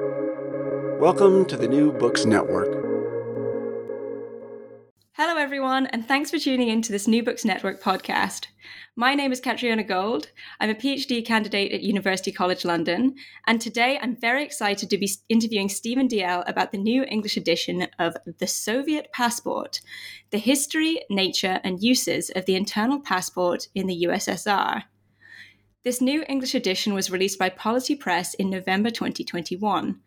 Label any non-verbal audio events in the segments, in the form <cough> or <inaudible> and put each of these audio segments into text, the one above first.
Welcome to the New Books Network. Hello, everyone, and thanks for tuning in to this New Books Network podcast. My name is Catriona Gold. I'm a PhD candidate at University College London, and today I'm very excited to be interviewing Stephen Dalziel about the new English edition of The Soviet Passport The History, Nature, and Uses of the Internal Passport in the USSR. This new English edition was released by Polity Press in November 2021.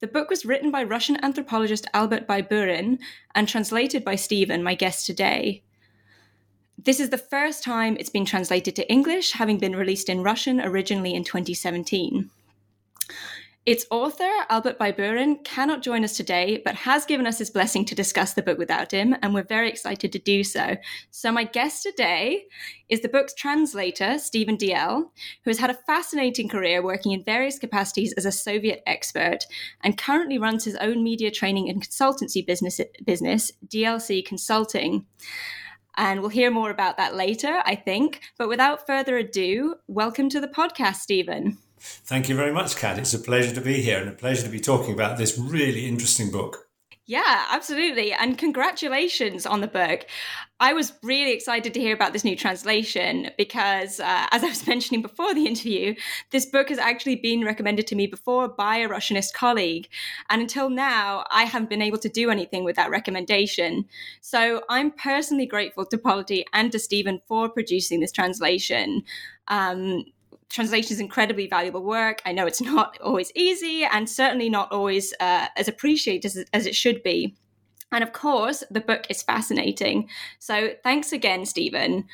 The book was written by Russian anthropologist Albert Baiburin and translated by Stephen, my guest today. This is the first time it's been translated to English, having been released in Russian originally in 2017. Its author, Albert Baiburin, cannot join us today, but has given us his blessing to discuss the book without him, and we're very excited to do so. So, my guest today is the book's translator, Stephen Dalziel, who has had a fascinating career working in various capacities as a Soviet expert and currently runs his own media training and consultancy business, business DLC Consulting. And we'll hear more about that later, I think. But without further ado, welcome to the podcast, Stephen. Thank you very much, Kat. It's a pleasure to be here and a pleasure to be talking about this really interesting book. Yeah, absolutely. And congratulations on the book. I was really excited to hear about this new translation because, uh, as I was <laughs> mentioning before the interview, this book has actually been recommended to me before by a Russianist colleague. And until now, I haven't been able to do anything with that recommendation. So I'm personally grateful to Polity and to Stephen for producing this translation. Um, translation is incredibly valuable work. I know it's not always easy and certainly not always uh, as appreciated as, as it should be. And of course, the book is fascinating. So thanks again, Stephen.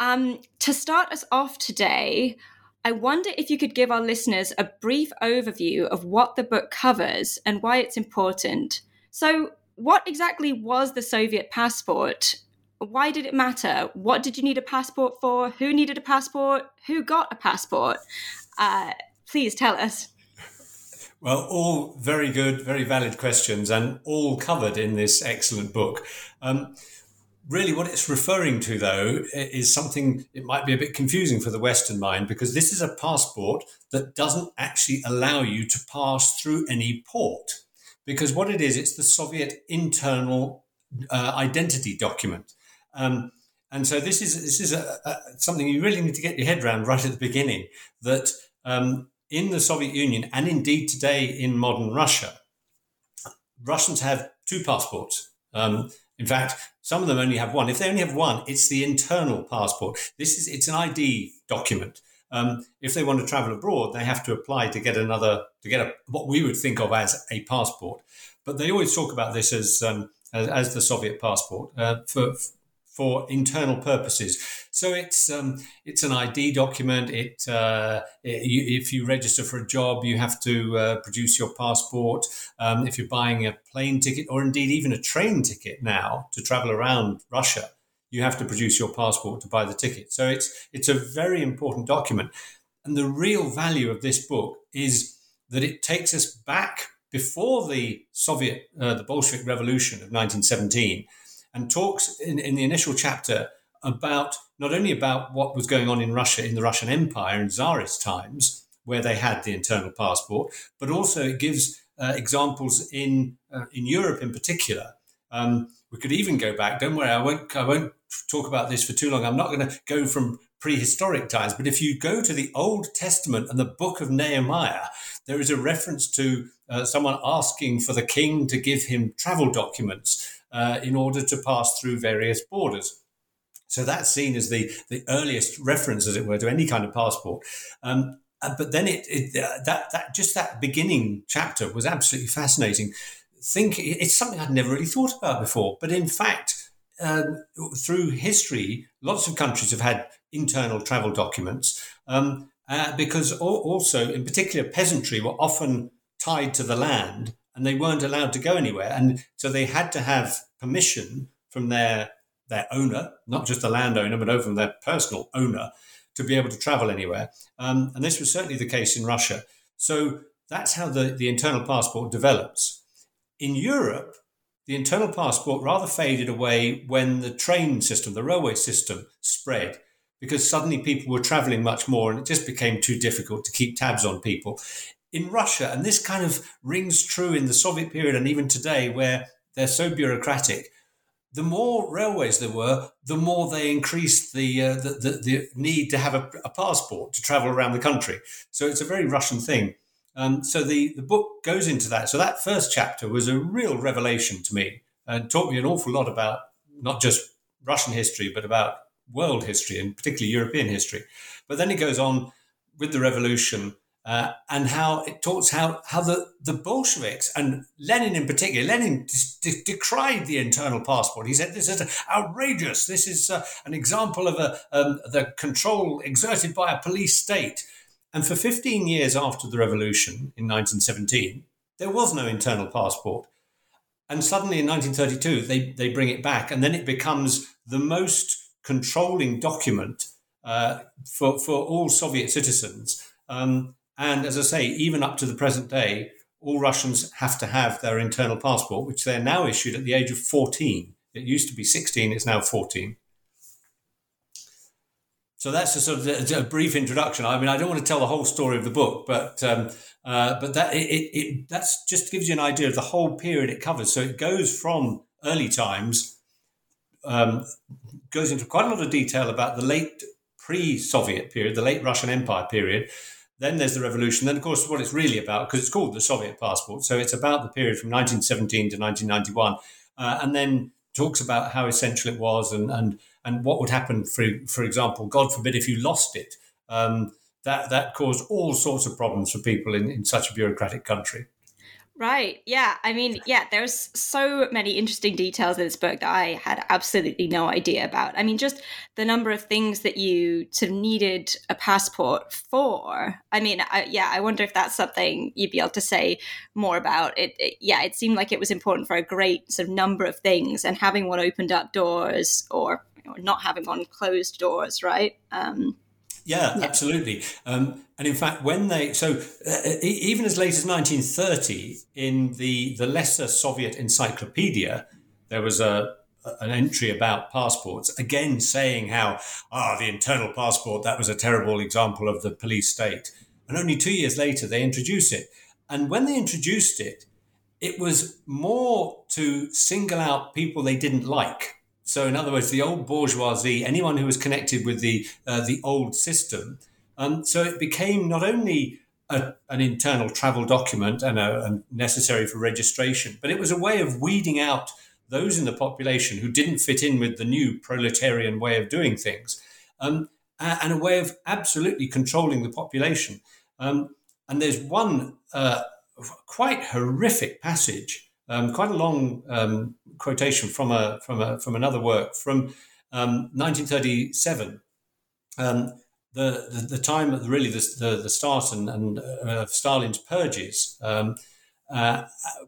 Um, to start us off today, I wonder if you could give our listeners a brief overview of what the book covers and why it's important. So, what exactly was the Soviet passport why did it matter? What did you need a passport for? Who needed a passport? Who got a passport? Uh, please tell us. Well, all very good, very valid questions, and all covered in this excellent book. Um, really, what it's referring to, though, is something it might be a bit confusing for the Western mind because this is a passport that doesn't actually allow you to pass through any port. Because what it is, it's the Soviet internal uh, identity document. Um, and so this is this is a, a, something you really need to get your head around right at the beginning. That um, in the Soviet Union and indeed today in modern Russia, Russians have two passports. Um, in fact, some of them only have one. If they only have one, it's the internal passport. This is it's an ID document. Um, if they want to travel abroad, they have to apply to get another to get a, what we would think of as a passport. But they always talk about this as um, as, as, the Soviet passport uh, for for internal purposes. So it's um, it's an ID document. It, uh, it you, if you register for a job, you have to uh, produce your passport. Um, if you're buying a plane ticket or indeed even a train ticket now to travel around Russia, you have to produce your passport to buy the ticket. So it's it's a very important document. And the real value of this book is that it takes us back before the Soviet, uh, the Bolshevik Revolution of 1917 and talks in, in the initial chapter about not only about what was going on in Russia in the Russian Empire in Tsarist times, where they had the internal passport, but also it gives uh, examples in uh, in Europe in particular. Um, we could even go back. Don't worry, I won't. I won't talk about this for too long. I'm not going to go from prehistoric times, but if you go to the Old Testament and the Book of Nehemiah, there is a reference to uh, someone asking for the king to give him travel documents uh, in order to pass through various borders. So that's seen as the, the earliest reference, as it were, to any kind of passport. Um, uh, but then it, it uh, that that just that beginning chapter was absolutely fascinating. Think it's something I'd never really thought about before. But in fact, um, through history, lots of countries have had internal travel documents um, uh, because also, in particular, peasantry were often tied to the land and they weren't allowed to go anywhere. And so they had to have permission from their their owner, not just the landowner, but from their personal owner, to be able to travel anywhere. Um, and this was certainly the case in Russia. So that's how the, the internal passport develops. In Europe, the internal passport rather faded away when the train system, the railway system, spread because suddenly people were traveling much more and it just became too difficult to keep tabs on people. In Russia, and this kind of rings true in the Soviet period and even today, where they're so bureaucratic. The more railways there were, the more they increased the uh, the, the, the, need to have a, a, passport to travel around the country. So it's a very Russian thing. Um, so the, the book goes into that. So that first chapter was a real revelation to me and taught me an awful lot about not just Russian history, but about world history and particularly European history. But then it goes on with the revolution uh, and how it talks how how the, the Bolsheviks and Lenin in particular, Lenin de- decried the internal passport. He said this is outrageous. This is uh, an example of a, um, the control exerted by a police state. And for 15 years after the revolution in 1917, there was no internal passport. And suddenly in 1932, they, they bring it back, and then it becomes the most controlling document uh, for, for all Soviet citizens. Um, and as I say, even up to the present day, all Russians have to have their internal passport, which they're now issued at the age of 14. It used to be 16, it's now 14. So that's a sort of a, brief introduction. I mean, I don't want to tell the whole story of the book, but um, uh, but that it, it that's just gives you an idea of the whole period it covers. So it goes from early times, um, goes into quite a lot of detail about the late pre-Soviet period, the late Russian Empire period, then there's the revolution. Then, of course, what it's really about, because it's called the Soviet passport. So it's about the period from 1917 to 1991. Uh, and then talks about how essential it was and, and, and what would happen, for, for example, God forbid, if you lost it. Um, that, that caused all sorts of problems for people in, in such a bureaucratic country. Right. Yeah. I mean, yeah, there's so many interesting details in this book that I had absolutely no idea about. I mean, just the number of things that you sort of needed a passport for. I mean, I, yeah, I wonder if that's something you'd be able to say more about. It, it, yeah, it seemed like it was important for a great sort of number of things, and having one opened up doors or, or not having one closed doors, right? Um, yeah, yeah. absolutely. Um, and in fact, when they so uh, even as late as 1930, in the the lesser Soviet encyclopedia, there was a an entry about passports again saying how ah the internal passport that was a terrible example of the police state. And only two years later, they introduced it. And when they introduced it, it was more to single out people they didn't like so, in other words, the old bourgeoisie, anyone who was connected with the uh, the old system, um, so it became not only a, an internal travel document and, a, and necessary for registration, but it was a way of weeding out those in the population who didn't fit in with the new proletarian way of doing things, um, and a way of absolutely controlling the population. Um, and there's one uh, quite horrific passage um, quite a long um, quotation from a from a from another work from um, 1937. Um, the, the, the time really the, the, the start and, and uh, of Stalin's purges, um, uh,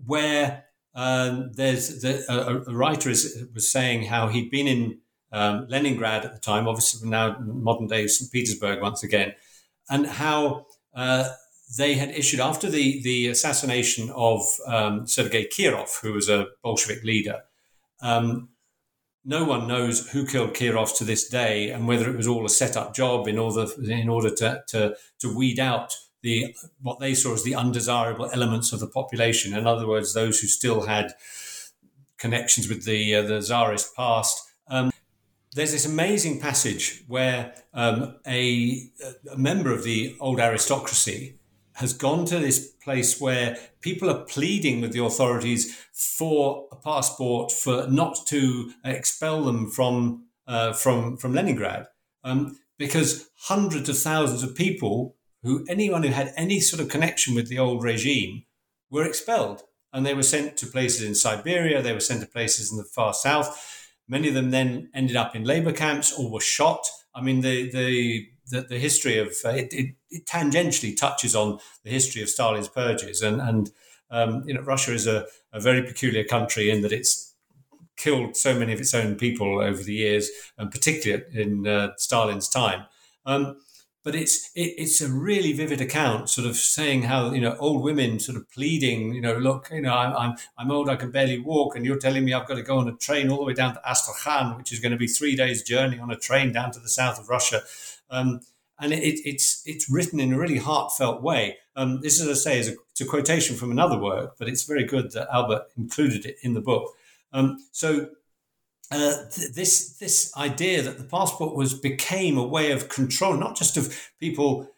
where um, there's the, a, a, writer is, was saying how he'd been in Leningrad at the time, obviously now modern day St. Petersburg once again, and how uh, they had issued after the the assassination of um, Sergei Kirov, who was a Bolshevik leader. Um, no one knows who killed Kirov to this day, and whether it was all a set up job in order in order to, to to weed out the what they saw as the undesirable elements of the population. In other words, those who still had connections with the uh, the czarist past. Um, there's this amazing passage where um, a, a member of the old aristocracy has gone to this place where people are pleading with the authorities for a passport for not to expel them from uh, from from Leningrad, um, because hundreds of thousands of people who anyone who had any sort of connection with the old regime were expelled, and they were sent to places in Siberia. They were sent to places in the far south. Many of them then ended up in labor camps or were shot. I mean, the the the, the history of uh, it, it, it, tangentially touches on the history of Stalin's purges, and and um, you know Russia is a, a very peculiar country in that it's killed so many of its own people over the years, and particularly in uh, Stalin's time. Um, but it's it, it's a really vivid account, sort of saying how you know old women sort of pleading, you know, look, you know, I'm I'm, I'm old, I can barely walk, and you're telling me I've got to go on a train all the way down to Astrakhan, which is going to be three days' journey on a train down to the south of Russia, um, and it, it's it's written in a really heartfelt way. Um, this, as I say, is a, it's a quotation from another work, but it's very good that Albert included it in the book. Um, so uh, th- this this idea that the passport was became a way of control, not just of people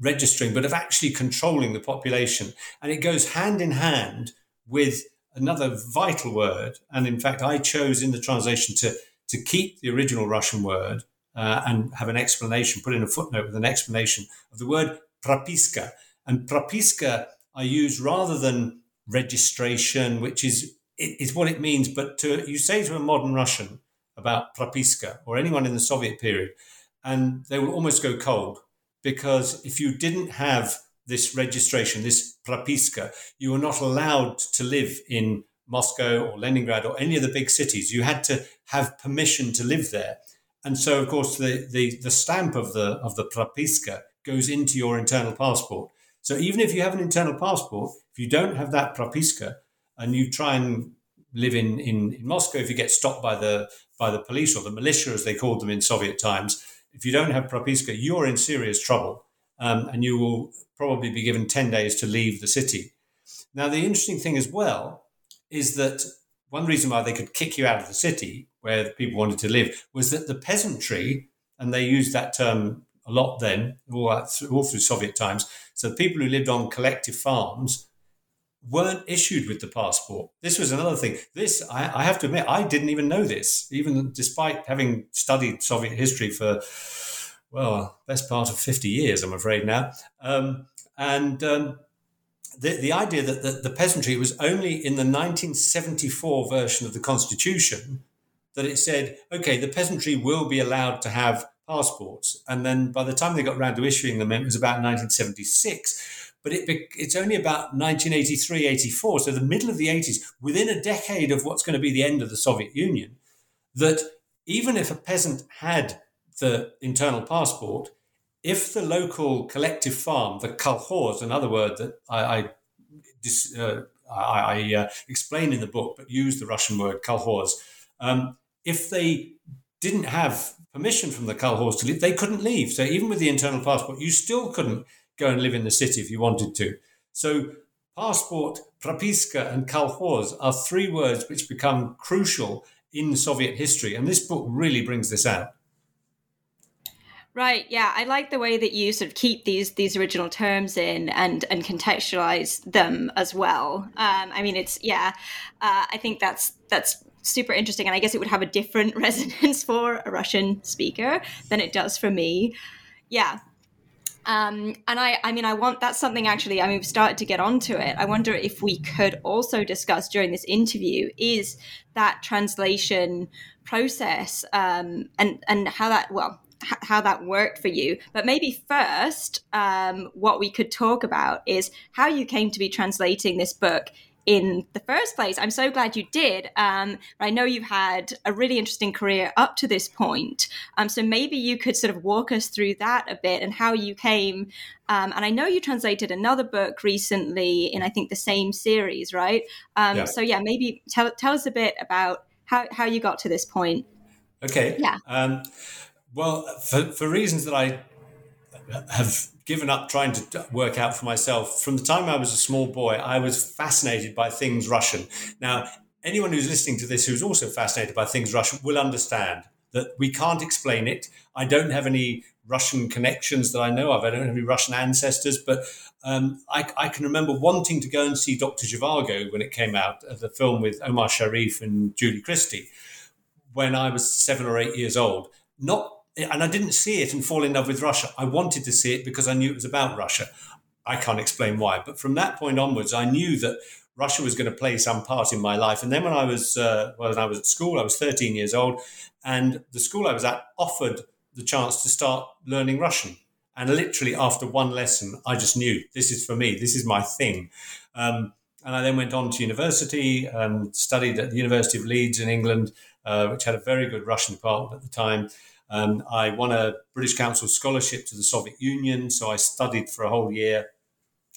registering, but of actually controlling the population, and it goes hand in hand with another vital word. And in fact, I chose in the translation to to keep the original Russian word uh, and have an explanation, put in a footnote with an explanation of the word propiska. And propiska I use rather than registration, which is is what it means. But to you say to a modern Russian about propiska or anyone in the Soviet period, and they will almost go cold because if you didn't have this registration, this propiska, you were not allowed to live in Moscow or Leningrad or any of the big cities. You had to have permission to live there. And so, of course, the, the, the stamp of the, of the propiska goes into your internal passport. So even if you have an internal passport, if you don't have that propiska and you try and live in, in, in Moscow, if you get stopped by the, by the police or the militia, as they called them in Soviet times, if you don't have propiska, you're in serious trouble um, and you will probably be given 10 days to leave the city. Now, the interesting thing as well is that one reason why they could kick you out of the city where people wanted to live was that the peasantry, and they used that term a lot then, all, all through Soviet times. So the people who lived on collective farms weren't issued with the passport. This was another thing. This, I, I, have to admit, I didn't even know this, even despite having studied Soviet history for, well, best part of 50 years, I'm afraid now. Um, and um, the, the idea that the, the peasantry was only in the 1974 version of the Constitution that it said, okay, the peasantry will be allowed to have passports. And then by the time they got around to issuing them, it was about 1976. But it, it's only about 1983, 84, so the middle of the 80s, within a decade of what's going to be the end of the Soviet Union, that even if a peasant had the internal passport, if the local collective farm, the kolkhoz, another word that I, I, uh, I, I uh, explain in the book, but use the Russian word kolkhoz, um, if they didn't have permission from the kolkhoz to leave, they couldn't leave. So even with the internal passport, you still couldn't go and live in the city if you wanted to. So passport, propiska, and kolkhoz are three words which become crucial in Soviet history, and this book really brings this out. Right. Yeah, I like the way that you sort of keep these these original terms in and and contextualize them as well. Um, I mean, it's yeah. Uh, I think that's that's super interesting, and I guess it would have a different <laughs> resonance for a Russian speaker than it does for me. Yeah. Um, and I, I mean, I want that's something actually. I mean, we've started to get onto it. I wonder if we could also discuss during this interview is that translation process um, and and how that well how that worked for you. But maybe first, um, what we could talk about is how you came to be translating this book in the first place. I'm so glad you did. Um, I know you've had a really interesting career up to this point. Um, so maybe you could sort of walk us through that a bit and how you came. Um, and I know you translated another book recently in, I think, the same series, right? Um, yeah. So yeah, maybe tell, tell us a bit about how, how you got to this point. Okay. Yeah. Well, for, for reasons that I have given up trying to work out for myself, from the time I was a small boy, I was fascinated by things Russian. Now, anyone who's listening to this who's also fascinated by things Russian will understand that we can't explain it. I don't have any Russian connections that I know of. I don't have any Russian ancestors, but um, I, I, can remember wanting to go and see Dr. Zhivago when it came out, uh, the film with Omar Sharif and Julie Christie, when I was seven or eight years old. Not and I didn't see it and fall in love with Russia. I wanted to see it because I knew it was about Russia. I can't explain why, but from that point onwards, I knew that Russia was going to play some part in my life. And then when I was uh, well, when I was at school, I was 13 years old, and the school I was at offered the chance to start learning Russian. And literally after one lesson, I just knew this is for me. This is my thing. Um, and I then went on to university and studied at the University of Leeds in England, uh, which had a very good Russian department at the time. Um, I won a British Council scholarship to the Soviet Union, so I studied for a whole year,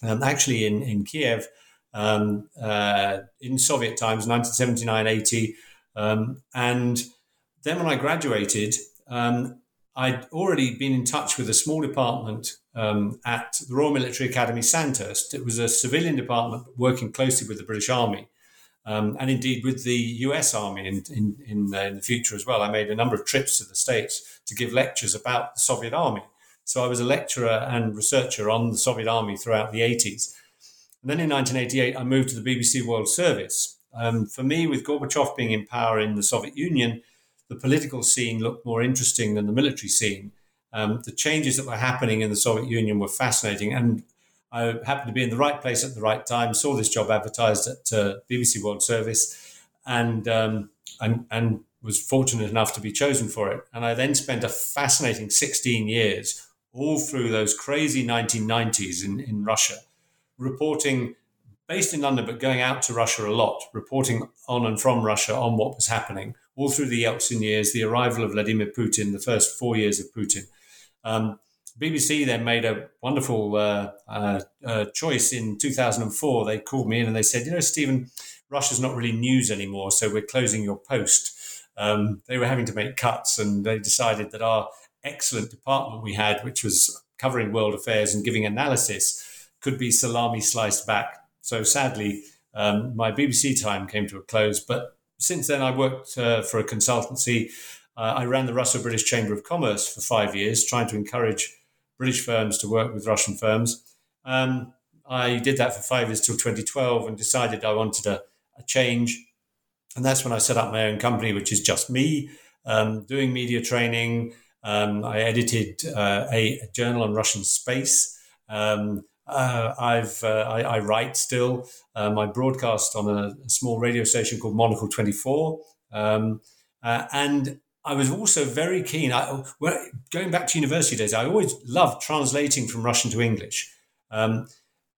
um, actually in, in Kiev um, uh, in Soviet times, 1979 80. Um, and then when I graduated, um, I'd already been in touch with a small department um, at the Royal Military Academy Sandhurst. It was a civilian department working closely with the British Army. Um, and indeed with the US Army in, in, in, uh, in, the future as well. I made a number of trips to the States to give lectures about the Soviet Army. So I was a lecturer and researcher on the Soviet Army throughout the 80s. And then in 1988, I moved to the BBC World Service. Um, for me, with Gorbachev being in power in the Soviet Union, the political scene looked more interesting than the military scene. Um, the changes that were happening in the Soviet Union were fascinating. And I happened to be in the right place at the right time, saw this job advertised at uh, BBC World Service, and, um, and, and was fortunate enough to be chosen for it. And I then spent a fascinating 16 years all through those crazy 1990s in, in Russia, reporting based in London, but going out to Russia a lot, reporting on and from Russia on what was happening all through the Yeltsin years, the arrival of Vladimir Putin, the first four years of Putin. Um, BBC then made a wonderful uh, uh, uh, choice in 2004. They called me in and they said, you know, Stephen, Russia's not really news anymore, so we're closing your post. Um, they were having to make cuts, and they decided that our excellent department we had, which was covering world affairs and giving analysis, could be salami sliced back. So sadly, um, my BBC time came to a close. But since then, I worked uh, for a consultancy. Uh, I ran the Russo British Chamber of Commerce for five years, trying to encourage British firms to work with Russian firms. Um, I did that for five years till 2012 and decided I wanted a, a, change. And that's when I set up my own company, which is just me um, doing media training. Um, I edited uh, a, a, journal on Russian space. Um, uh, I've uh, I, I, write still. Um, I broadcast on a, a, small radio station called Monocle 24. Um, uh, and I was also very keen. I, going back to university days, I always loved translating from Russian to English, um,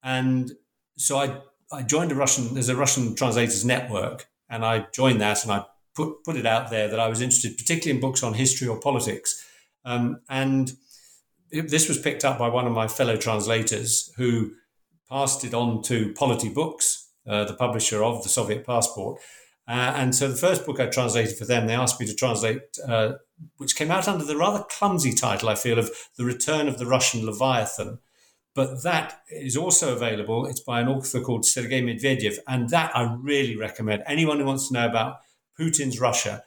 and so I I joined a Russian. There's a Russian translators network, and I joined that, and I put put it out there that I was interested, particularly in books on history or politics, um, and it, this was picked up by one of my fellow translators who passed it on to Polity Books, uh, the publisher of the Soviet Passport, uh, and so the first book I translated for them, they asked me to translate, uh, which came out under the rather clumsy title, I feel, of The Return of the Russian Leviathan. But that is also available. It's by an author called Sergei Medvedev. And that I really recommend. Anyone who wants to know about Putin's Russia,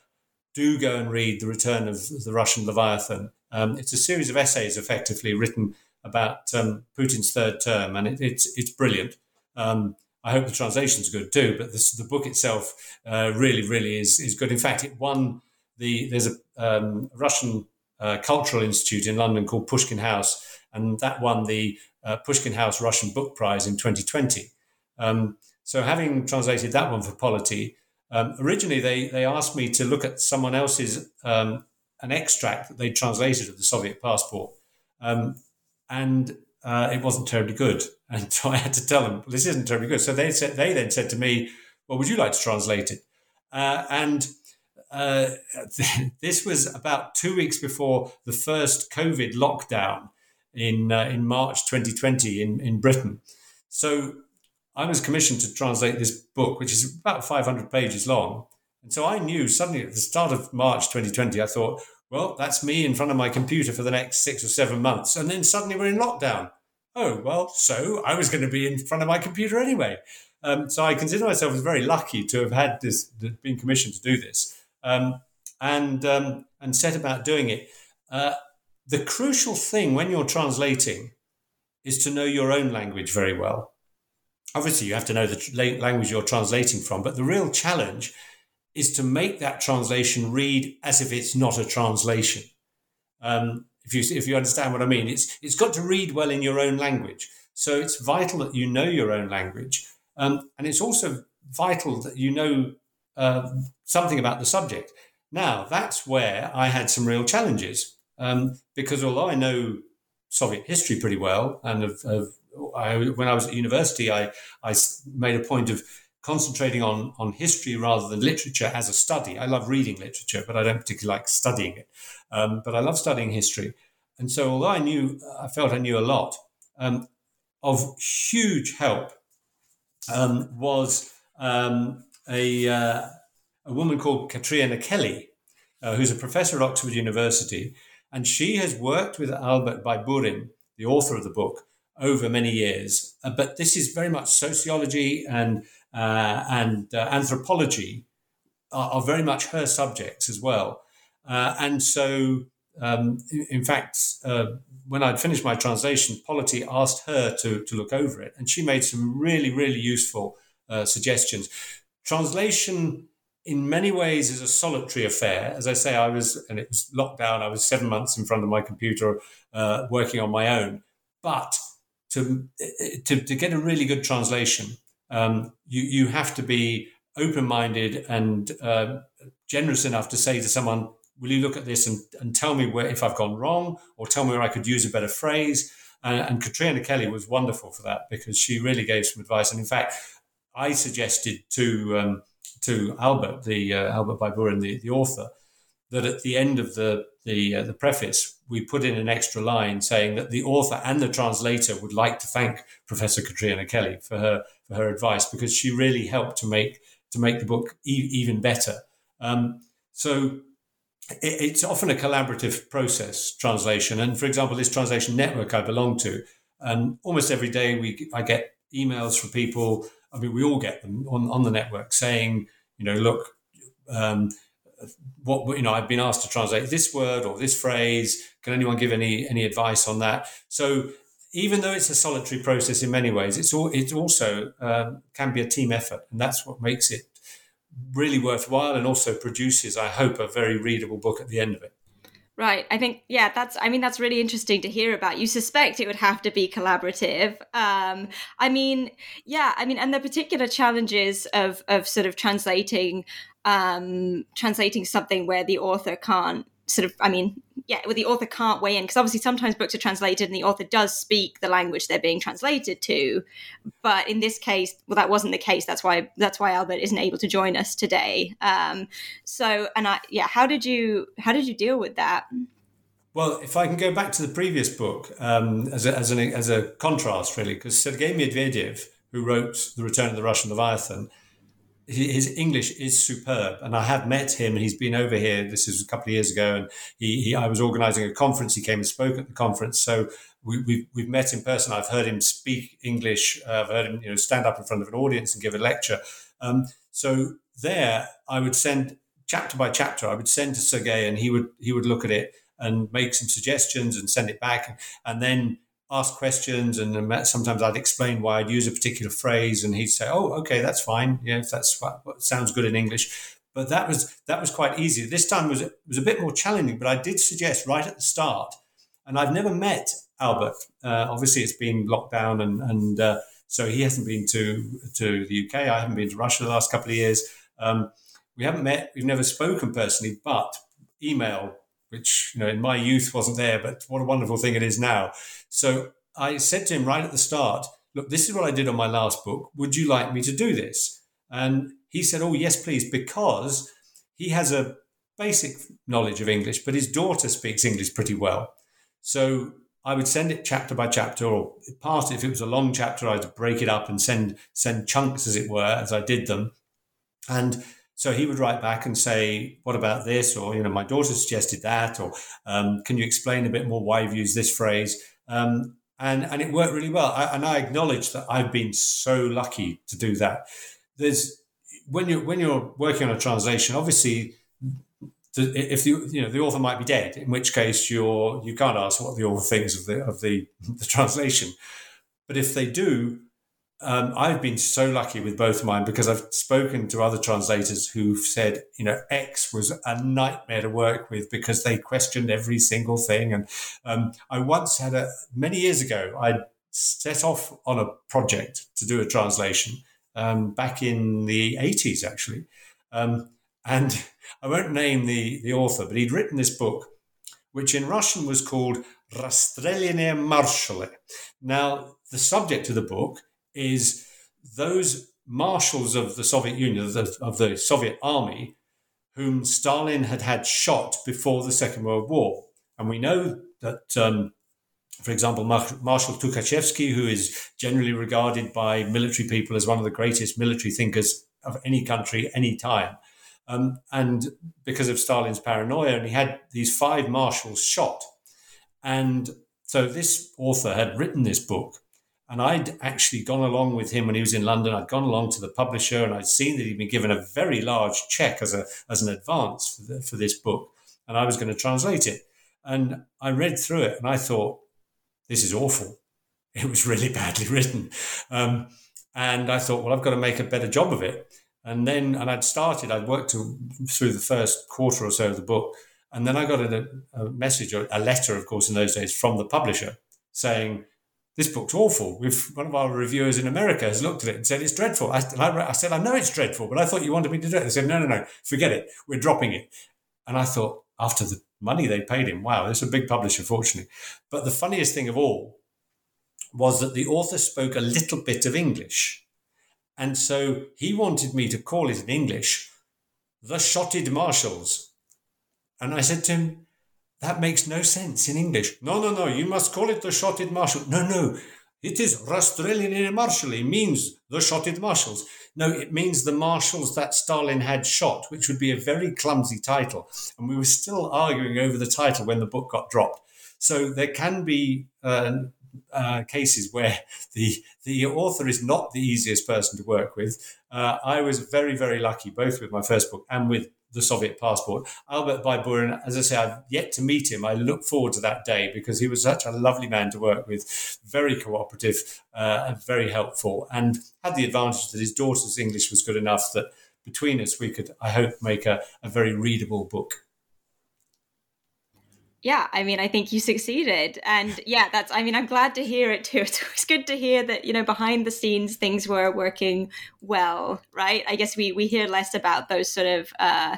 do go and read The Return of the Russian Leviathan. Um, it's a series of essays effectively written about um, Putin's third term, and it, it's, it's brilliant. Um, I hope the translation's good too, but this, the book itself uh, really, really is is good. In fact, it won the there's a um, Russian uh, cultural institute in London called Pushkin House, and that won the uh, Pushkin House Russian Book Prize in 2020. Um, so, having translated that one for Polity, um, originally they they asked me to look at someone else's um, an extract that they translated of the Soviet passport, um, and uh, it wasn't terribly good. <laughs> And so I had to tell them, this isn't terribly good. So they said, they then said to me, well, would you like to translate it? Uh, and uh, <laughs> this was about two weeks before the first COVID lockdown in uh, in March 2020 in, in Britain. So I was commissioned to translate this book, which is about 500 pages long. And so I knew suddenly at the start of March 2020, I thought, well, that's me in front of my computer for the next six or seven months. And then suddenly we're in lockdown. Oh, well, so I was going to be in front of my computer anyway. Um, so I consider myself as very lucky to have had this, been commissioned to do this, um, and um, and set about doing it. Uh, the crucial thing when you're translating is to know your own language very well. Obviously, you have to know the language you're translating from, but the real challenge is to make that translation read as if it's not a translation. Um, if you if you understand what I mean, it's it's got to read well in your own language. So it's vital that you know your own language, um, and it's also vital that you know uh, something about the subject. Now that's where I had some real challenges um, because although I know Soviet history pretty well, and of, of I, when I was at university, I I made a point of concentrating on, on history rather than literature as a study. I love reading literature, but I don't particularly like studying it. Um, but I love studying history. And so, although I knew, I felt I knew a lot, um, of huge help um, was um, a, uh, a woman called Catriona Kelly, uh, who's a professor at Oxford University. And she has worked with Albert Baiburin, the author of the book, over many years. Uh, but this is very much sociology and uh, and uh, anthropology are, are, very much her subjects as well. Uh, and so, um, in, fact, uh, when I'd finished my translation, Polity asked her to to look over it, and she made some really really useful uh, suggestions. Translation in many ways is a solitary affair. As I say, I was, and it was locked down. I was seven months in front of my computer uh, working on my own. But to, to, to get a really good translation, um, you, you have to be open minded and uh, generous enough to say to someone, Will you look at this and, and tell me where if I've gone wrong or tell me where I could use a better phrase? And, and Catriona Kelly was wonderful for that because she really gave some advice. And in fact, I suggested to um, to Albert, the uh, Albert Baiburin, the, the author, that at the end of the the, uh, the preface we put in an extra line saying that the author and the translator would like to thank Professor Catriona Kelly for her for her advice because she really helped to make to make the book e- even better. Um, so it, it's often a collaborative process, translation. And for example, this translation network I belong to, and almost every day we I get emails from people I mean, we all get them on, on the network saying, you know, look, um, what you know, I've been asked to translate this word or this phrase. Can anyone give any any advice on that? So even though it's a solitary process in many ways, it's all it also um, can be a team effort, and that's what makes it really worthwhile, and also produces, I hope, a very readable book at the end of it. Right. I think, yeah, that's, I mean, that's really interesting to hear about. You suspect it would have to be collaborative. Um, I mean, yeah, I mean, and the particular challenges of, of sort of translating, um, translating something where the author can't sort of, I mean, yeah, where the author can't weigh in because obviously sometimes books are translated and the author does speak the language they're being translated to, but in this case, well, that wasn't the case. That's why that's why Albert isn't able to join us today. Um, so, and I, yeah, how did you how did you deal with that? Well, if I can go back to the previous book um, as a, as, an, as a contrast, really, because Sergei Medvedev, who wrote The Return of the Russian Leviathan, his English is superb, and I have met him. And he's been over here. This is a couple of years ago, and he, he I was organising a conference. He came and spoke at the conference, so we, have we've, we've met in person. I've heard him speak English. Uh, I've heard him, you know, stand up in front of an audience and give a lecture. Um, so there, I would send chapter by chapter. I would send to Sergei, and he would he would look at it and make some suggestions and send it back, and then ask questions and sometimes I'd explain why I'd use a particular phrase and he'd say, "Oh, okay, that's fine. Yeah, if that's what, what sounds good in English." But that was that was quite easy. This time was was a bit more challenging, but I did suggest right at the start, and I've never met Albert. Uh, obviously, it's been locked down, and and uh, so he hasn't been to to the UK. I haven't been to Russia the last couple of years. Um, we haven't met. We've never spoken personally, but email which you know in my youth wasn't there, but what a wonderful thing it is now. So I said to him right at the start, "Look, this is what I did on my last book. Would you like me to do this?" And he said, "Oh yes, please," because he has a basic knowledge of English, but his daughter speaks English pretty well. So I would send it chapter by chapter, or part. If it was a long chapter, I'd break it up and send send chunks, as it were, as I did them. And so he would write back and say, "What about this?" Or you know, my daughter suggested that, or um, can you explain a bit more why you've used this phrase? Um, and and it worked really well. I, and I acknowledge that I've been so lucky to do that. There's when you when you're working on a translation, obviously. If the you know the author might be dead, in which case you're you can't ask what the author thinks of the of the, <laughs> the translation. But if they do, um, I've been so lucky with both of mine because I've spoken to other translators who've said, you know, X was a nightmare to work with because they questioned every single thing. And um, I once had a, many years ago, I set off on a project to do a translation um, back in the 80s, actually. Um, and <laughs> I won't name the, the author, but he'd written this book, which in Russian was called Rasstrelyannye Marshaly. Now, the subject of the book is those marshals of the Soviet Union, of the, of the Soviet army, whom Stalin had had shot before the Second World War. And we know that, um, for example, Marshal Tukhachevsky, who is generally regarded by military people as one of the greatest military thinkers of any country, any time, Um, and because of Stalin's paranoia, and he had these five marshals shot. And so this author had written this book, and I'd actually gone along with him when he was in London. I'd gone along to the publisher, and I'd seen that he'd been given a very large check as a as an advance for, the, for this book, and I was going to translate it. And I read through it, and I thought, this is awful. <laughs> It was really badly <laughs> written. Um, and I thought, well, I've got to make a better job of it. And then, and I'd started, I'd worked to, through the first quarter or so of the book. And then I got a, a message, a letter, of course, in those days from the publisher saying, this book's awful. We've, one of our reviewers in America has looked at it and said it's dreadful. I, I, I, said, I know it's dreadful, but I thought you wanted me to do it. They said, no, no, no, forget it. We're dropping it. And I thought, after the money they paid him, wow, it's a big publisher, fortunately. But the funniest thing of all was that the author spoke a little bit of English. And so he wanted me to call it in English, The Shotted Marshals. And I said to him, that makes no sense in English. No, no, no, you must call it the Shotted Marshal. No, no, it is Rastreliny Marshally means the Shotted Marshals. No, it means the marshals that Stalin had shot, which would be a very clumsy title. And we were still arguing over the title when the book got dropped. So there can be uh, uh, cases where <laughs> the the author is not the easiest person to work with. Uh, I was very very lucky both with my first book and with the Soviet passport. Albert Baiburin, as I say, I've yet to meet him. I look forward to that day because he was such a lovely man to work with, very cooperative uh, and very helpful, and had the advantage that his daughter's English was good enough that between us we could, I hope, make a, a very readable book yeah i mean i think you succeeded. And yeah that's i mean i'm glad to hear it too. <laughs> It's, it's good to hear that you know behind the scenes things were working well right? I guess we we hear less about those sort of uh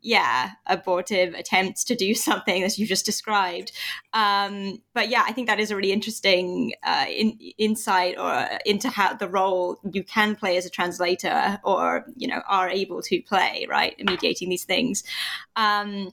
yeah abortive attempts to do <laughs> something as you just described. Um but yeah i think that is a really interesting uh in, insight or into how the role you can play as a translator or you know are able to play right mediating these things. Um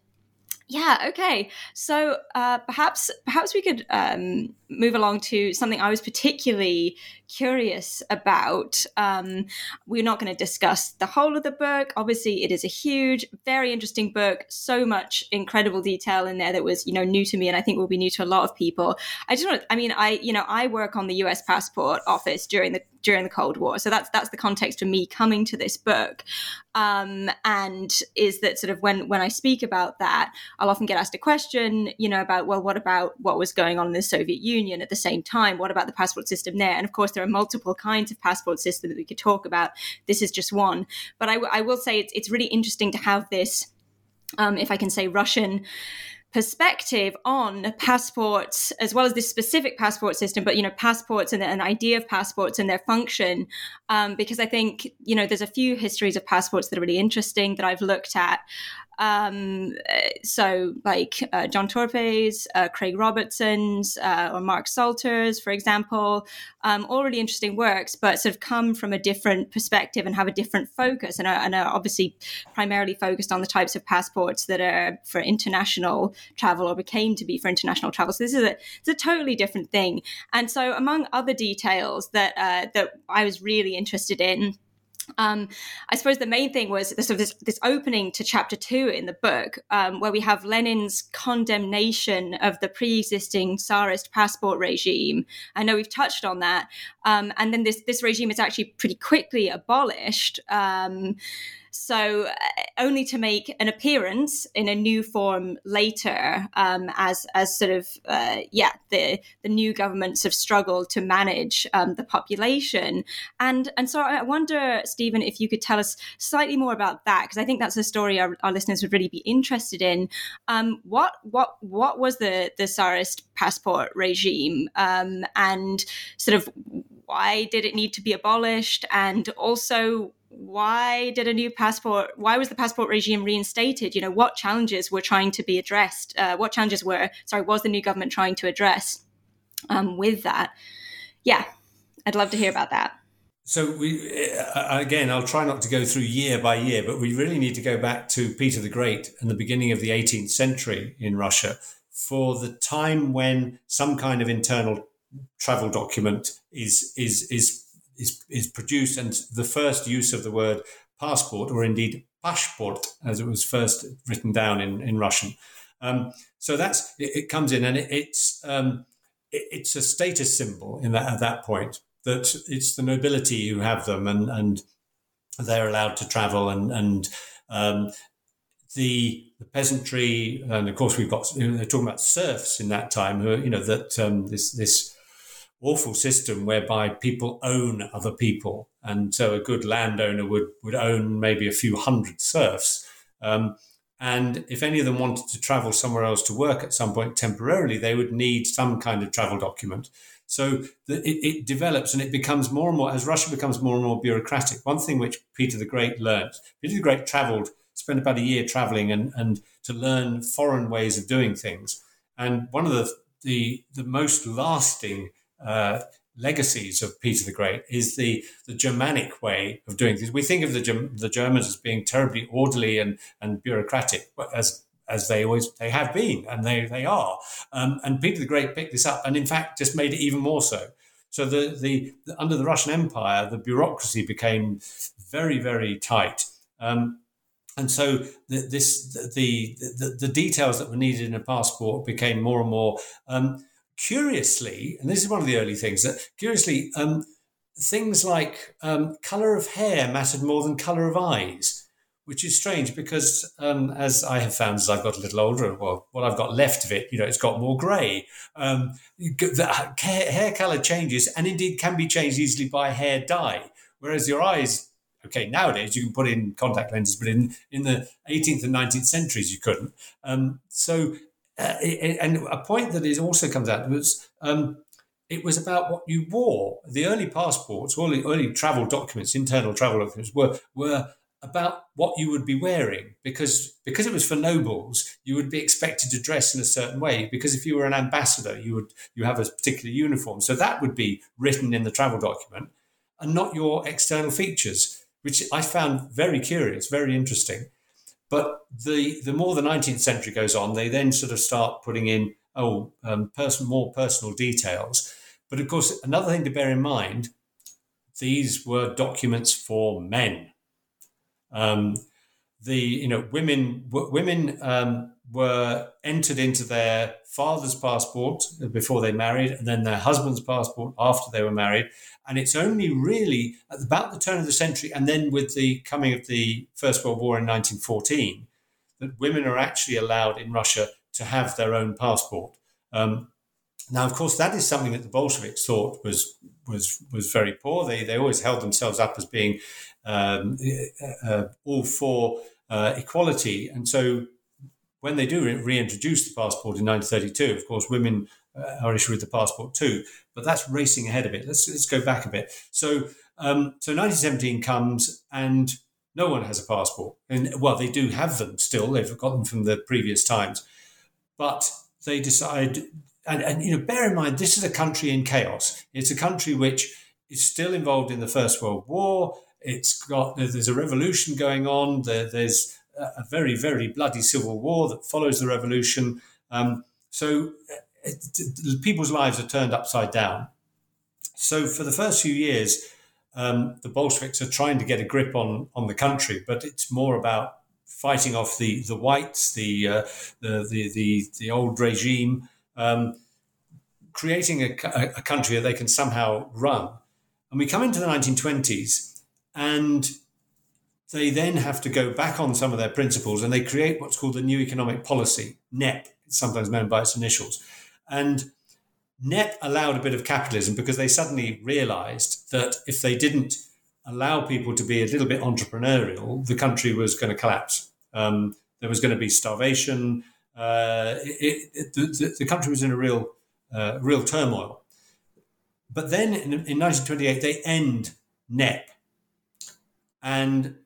yeah. Okay. So uh, perhaps perhaps we could um, move along to something I was particularly curious about. Um, we're not going to discuss the whole of the book. Obviously, it is a huge, very interesting book. So much incredible detail in there that was, you know, new to me, and I think will be new to a lot of people. I just want. I mean, I you know, I work on the U.S. passport office during the during the Cold War, so that's that's the context for me coming to this book. Um, and is that sort of when when I speak about that, I'll often get asked a question, you know, about well, what about what was going on in the Soviet Union at the same time? What about the passport system there? And of course, there are multiple kinds of passport system that we could talk about. This is just one, but I, w- I will say it's it's really interesting to have this, um, if I can say, Russian perspective on passports as well as this specific passport system but you know passports and an idea of passports and their function. Um, because i think you know there's a few histories of passports that are really interesting that i've looked at um, so, like uh, John Torpey's, uh, Craig Robertson's, uh, or Mark Salter's, for example, um, all really interesting works, but sort of come from a different perspective and have a different focus, and are, and are obviously primarily focused on the types of passports that are for international travel or became to be for international travel. So this is a it's a totally different thing. And so, among other details that uh, that I was really interested in um, I suppose the main thing was this, this, this opening to chapter two in the book, um, where we have Lenin's condemnation of the pre-existing Tsarist passport regime. I know we've touched on that, um, and then this this regime is actually pretty quickly abolished. Um, so uh, only to make an appearance in a new form later, um, as as sort of uh, yeah, the the new governments have struggled to manage um, the population, and and so I wonder, Stephen, if you could tell us slightly more about that, because I think that's a story our, our, listeners would really be interested in. Um, what what what was the the Tsarist passport regime, um, and sort of why did it need to be abolished, and also why did a new passport why was the passport regime reinstated? You know what challenges were trying to be addressed uh, what challenges were sorry was the new government trying to address um, with that? Yeah i'd love to hear about that so we uh, again i'll try not to go through year by year but we really need to go back to peter the great and the beginning of the 18th century in russia for the time when some kind of internal travel document is is is is, is produced, and the first use of the word passport, or indeed passport, as it was first written down in, in Russian. Um, so that's it, it, comes in, and it, it's um, it, it's a status symbol in that at that point that it's the nobility who have them, and and they're allowed to travel, and and um, the the peasantry, and of course we've got they're talking about serfs in that time, who you know that um, this this awful system whereby people own other people, and so a good landowner would would own maybe a few hundred serfs. Um, and if any of them wanted to travel somewhere else to work at some point temporarily, they would need some kind of travel document. So the, it, it, develops and it becomes more and more, as Russia becomes more and more bureaucratic. One thing which Peter the Great learned, Peter the Great traveled, spent about a year traveling and, and to learn foreign ways of doing things. And one of the, the, the most lasting uh, legacies of Peter the Great is the, the Germanic way of doing things. We think of the, the Germans as being terribly orderly and, and bureaucratic, as as they always they have been and they they are. Um, and Peter the Great picked this up and in fact just made it even more so. So the, the, the under the Russian Empire, the bureaucracy became very very tight. Um, and so the, this the, the, the details that were needed in a passport became more and more um, curiously, and this is one of the early things that curiously, um, things like um, color of hair mattered more than color of eyes, which is strange because, um, as I have found as I've got a little older, well, what I've got left of it, you know, it's got more grey. Um, the hair, hair color changes, and indeed can be changed easily by hair dye, whereas your eyes. Okay, nowadays you can put in contact lenses, but in, in the 18th and 19th centuries you couldn't. Um, so uh, and a point that is also comes out was um, it was about what you wore. The early passports, all the early travel documents, internal travel documents, were were about what you would be wearing because because it was for nobles you would be expected to dress in a certain way because if you were an ambassador you would you have a particular uniform so that would be written in the travel document and not your external features which i found very curious very interesting but the the more the 19th century goes on, they then sort of start putting in oh um, person more personal details. But of course, another thing to bear in mind: these were documents for men. Um, the you know women women um, were entered into their father's passport before they married, and then their husband's passport after they were married. And it's only really at about the turn of the century, and then with the coming of the First World War in 1914, that women are actually allowed in Russia to have their own passport. Um, now, of course, that is something that the Bolsheviks thought was was was very poor. They they always held themselves up as being um, uh, uh all for uh, equality, and so when they do re- reintroduce the passport in 1932, of course, women uh, are issued with the passport too. But that's racing ahead of it. Let's let's go back a bit. So um, so 1917 comes and no one has a passport. And well, they do have them still. They've got them from the previous times, but they decide. And, and you know, bear in mind, this is a country in chaos. It's a country which is still involved in the First World War. It's got there's a revolution going on. There, there's a very, very bloody civil war that follows the revolution. Um, so people's lives are turned upside down. So for the first few years, um, the Bolsheviks are trying to get a grip on on the country, but it's more about fighting off the the whites, the uh, the, the, the the old regime, um, creating a, a country that they can somehow run. And we come into the 1920s, and they then have to go back on some of their principles and they create what's called the New Economic Policy, NEP, sometimes known by its initials. And NEP allowed a bit of capitalism because they suddenly realized that if they didn't allow people to be a little bit entrepreneurial, the country was going to collapse. Um, there was going to be starvation. Uh, it, it, the, the, country was in a real, uh, real turmoil. But then in, in 1928, they end NEP. And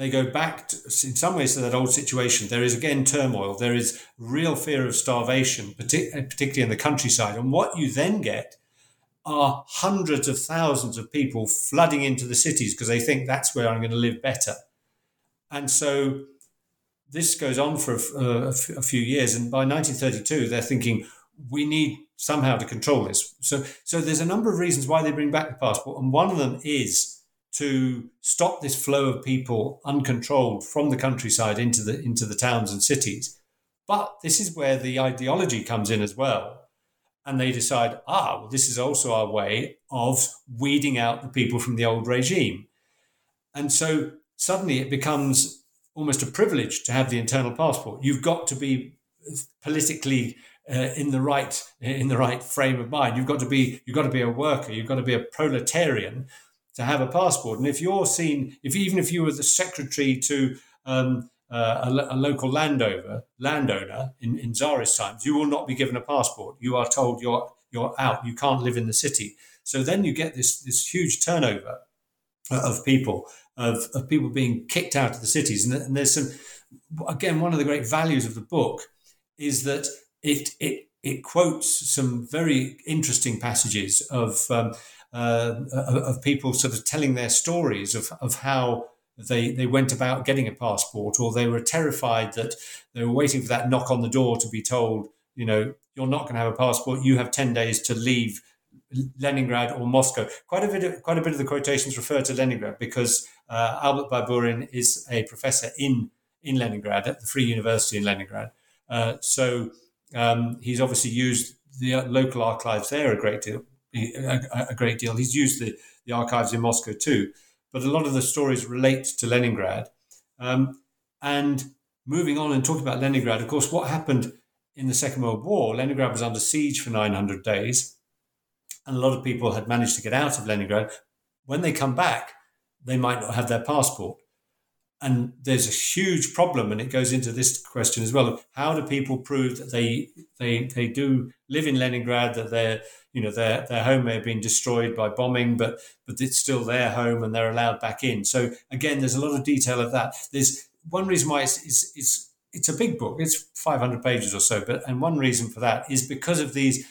they go back to, in some ways to that old situation. There is again turmoil. There is real fear of starvation, uh, particularly in the countryside. And what you then get are hundreds of thousands of people flooding into the cities because they think that's where I'm going to live better. And so this goes on for a, uh, a few years. And by 1932, they're thinking we need somehow to control this. So, so there's a number of reasons why they bring back the passport, and one of them is to stop this flow of people uncontrolled from the countryside into the into the towns and cities. But this is where the ideology comes in as well. And they decide, ah, well, this is also our way of weeding out the people from the old regime. And so suddenly it becomes almost a privilege to have the internal passport. You've got to be politically uh, in the right in the right frame of mind. You've got to be you've got to be a worker. You've got to be a proletarian to have a passport. And if you're seen, if even if you were the secretary to um, uh, a, a, local landowner landowner in, in Tsarist times, you will not be given a passport. You are told you're you're out. You can't live in the city. So then you get this this huge turnover of people of, of people being kicked out of the cities. And, and there's some again one of the great values of the book is that it it it quotes some very interesting passages of um, uh, of people sort of telling their stories of of how they they went about getting a passport, or they were terrified that they were waiting for that knock on the door to be told, you know, you're not going to have a passport. You have ten days to leave Leningrad or Moscow. Quite a bit of, quite a bit of the quotations refer to Leningrad because uh, Albert Baiburin is a professor in in Leningrad at the Free University in Leningrad. Uh, so um, he's obviously used the local archives there a great deal. A, a, great deal. He's used the, the archives in Moscow too, but a lot of the stories relate to Leningrad. Um, and moving on and talking about Leningrad, of course, what happened in the Second World War? Leningrad was under siege for 900 days, and a lot of people had managed to get out of Leningrad. When they come back, they might not have their passport and there's a huge problem and it goes into this question as well how do people prove that they they they do live in leningrad that their you know their their home may have been destroyed by bombing but but it's still their home and they're allowed back in. So again there's a lot of detail of that. There's one reason why it's, it's, it's it's a big book. It's 500 pages or so but and one reason for that is because of these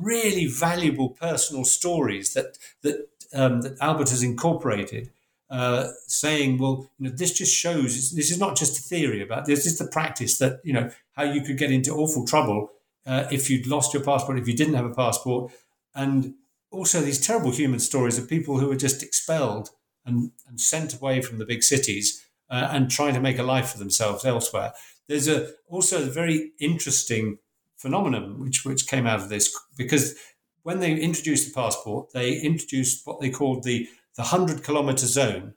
really valuable personal stories that that um, that albert has incorporated uh, saying, well, you know, this just shows this is not just a theory about this is the practice that you know how you could get into awful trouble uh, if you'd lost your passport, if you didn't have a passport, and also these terrible human stories of people who were just expelled and, and sent away from the big cities uh, and trying to make a life for themselves elsewhere. There's a also a very interesting phenomenon which which came out of this because when they introduced the passport, they introduced what they called the the 100 kilometer zone.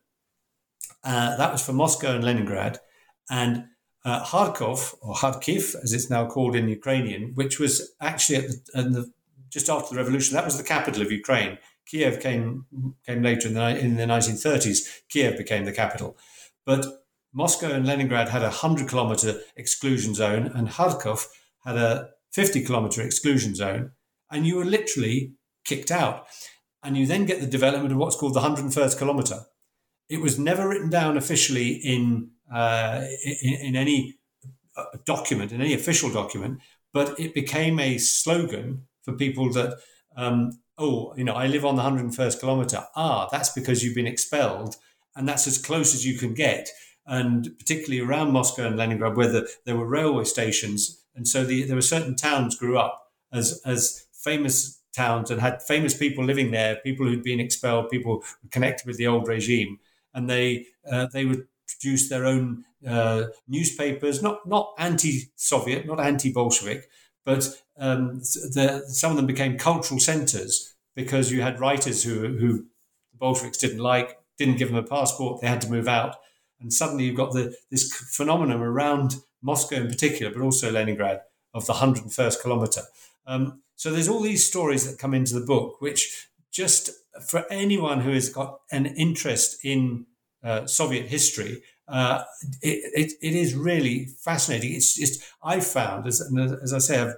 Uh, that was for Moscow and Leningrad. And uh, Kharkov, or Kharkiv, as it's now called in Ukrainian, which was actually at the, the, just after the revolution, that was the capital of Ukraine. Kiev came came later in the, in the 1930s. Kiev became the capital. But Moscow and Leningrad had a 100 kilometer exclusion zone, and Kharkov had a 50 kilometer exclusion zone. And you were literally kicked out and you then get the development of what's called the 101st kilometer. It was never written down officially in, uh, in, in, any uh, document, in any official document, but it became a slogan for people that, um, oh, you know, I live on the 101st kilometer. Ah, that's because you've been expelled, and that's as close as you can get. And particularly around Moscow and Leningrad, where the, there were railway stations, and so the, there were certain towns grew up as as famous towns and had famous people living there, people who'd been expelled, people connected with the old regime, and they uh, they would produce their own uh, newspapers, not not anti-Soviet, not anti-Bolshevik, but um, the, some of them became cultural centres because you had writers who who the Bolsheviks didn't like, didn't give them a passport, they had to move out, and suddenly you've got the this phenomenon around Moscow in particular, but also Leningrad of the 101st kilometer. Um, so there's all these stories that come into the book, which just for anyone who has got an interest in uh, Soviet history, uh, it, it, it is really fascinating. It's just, I've found, as, as I say, I've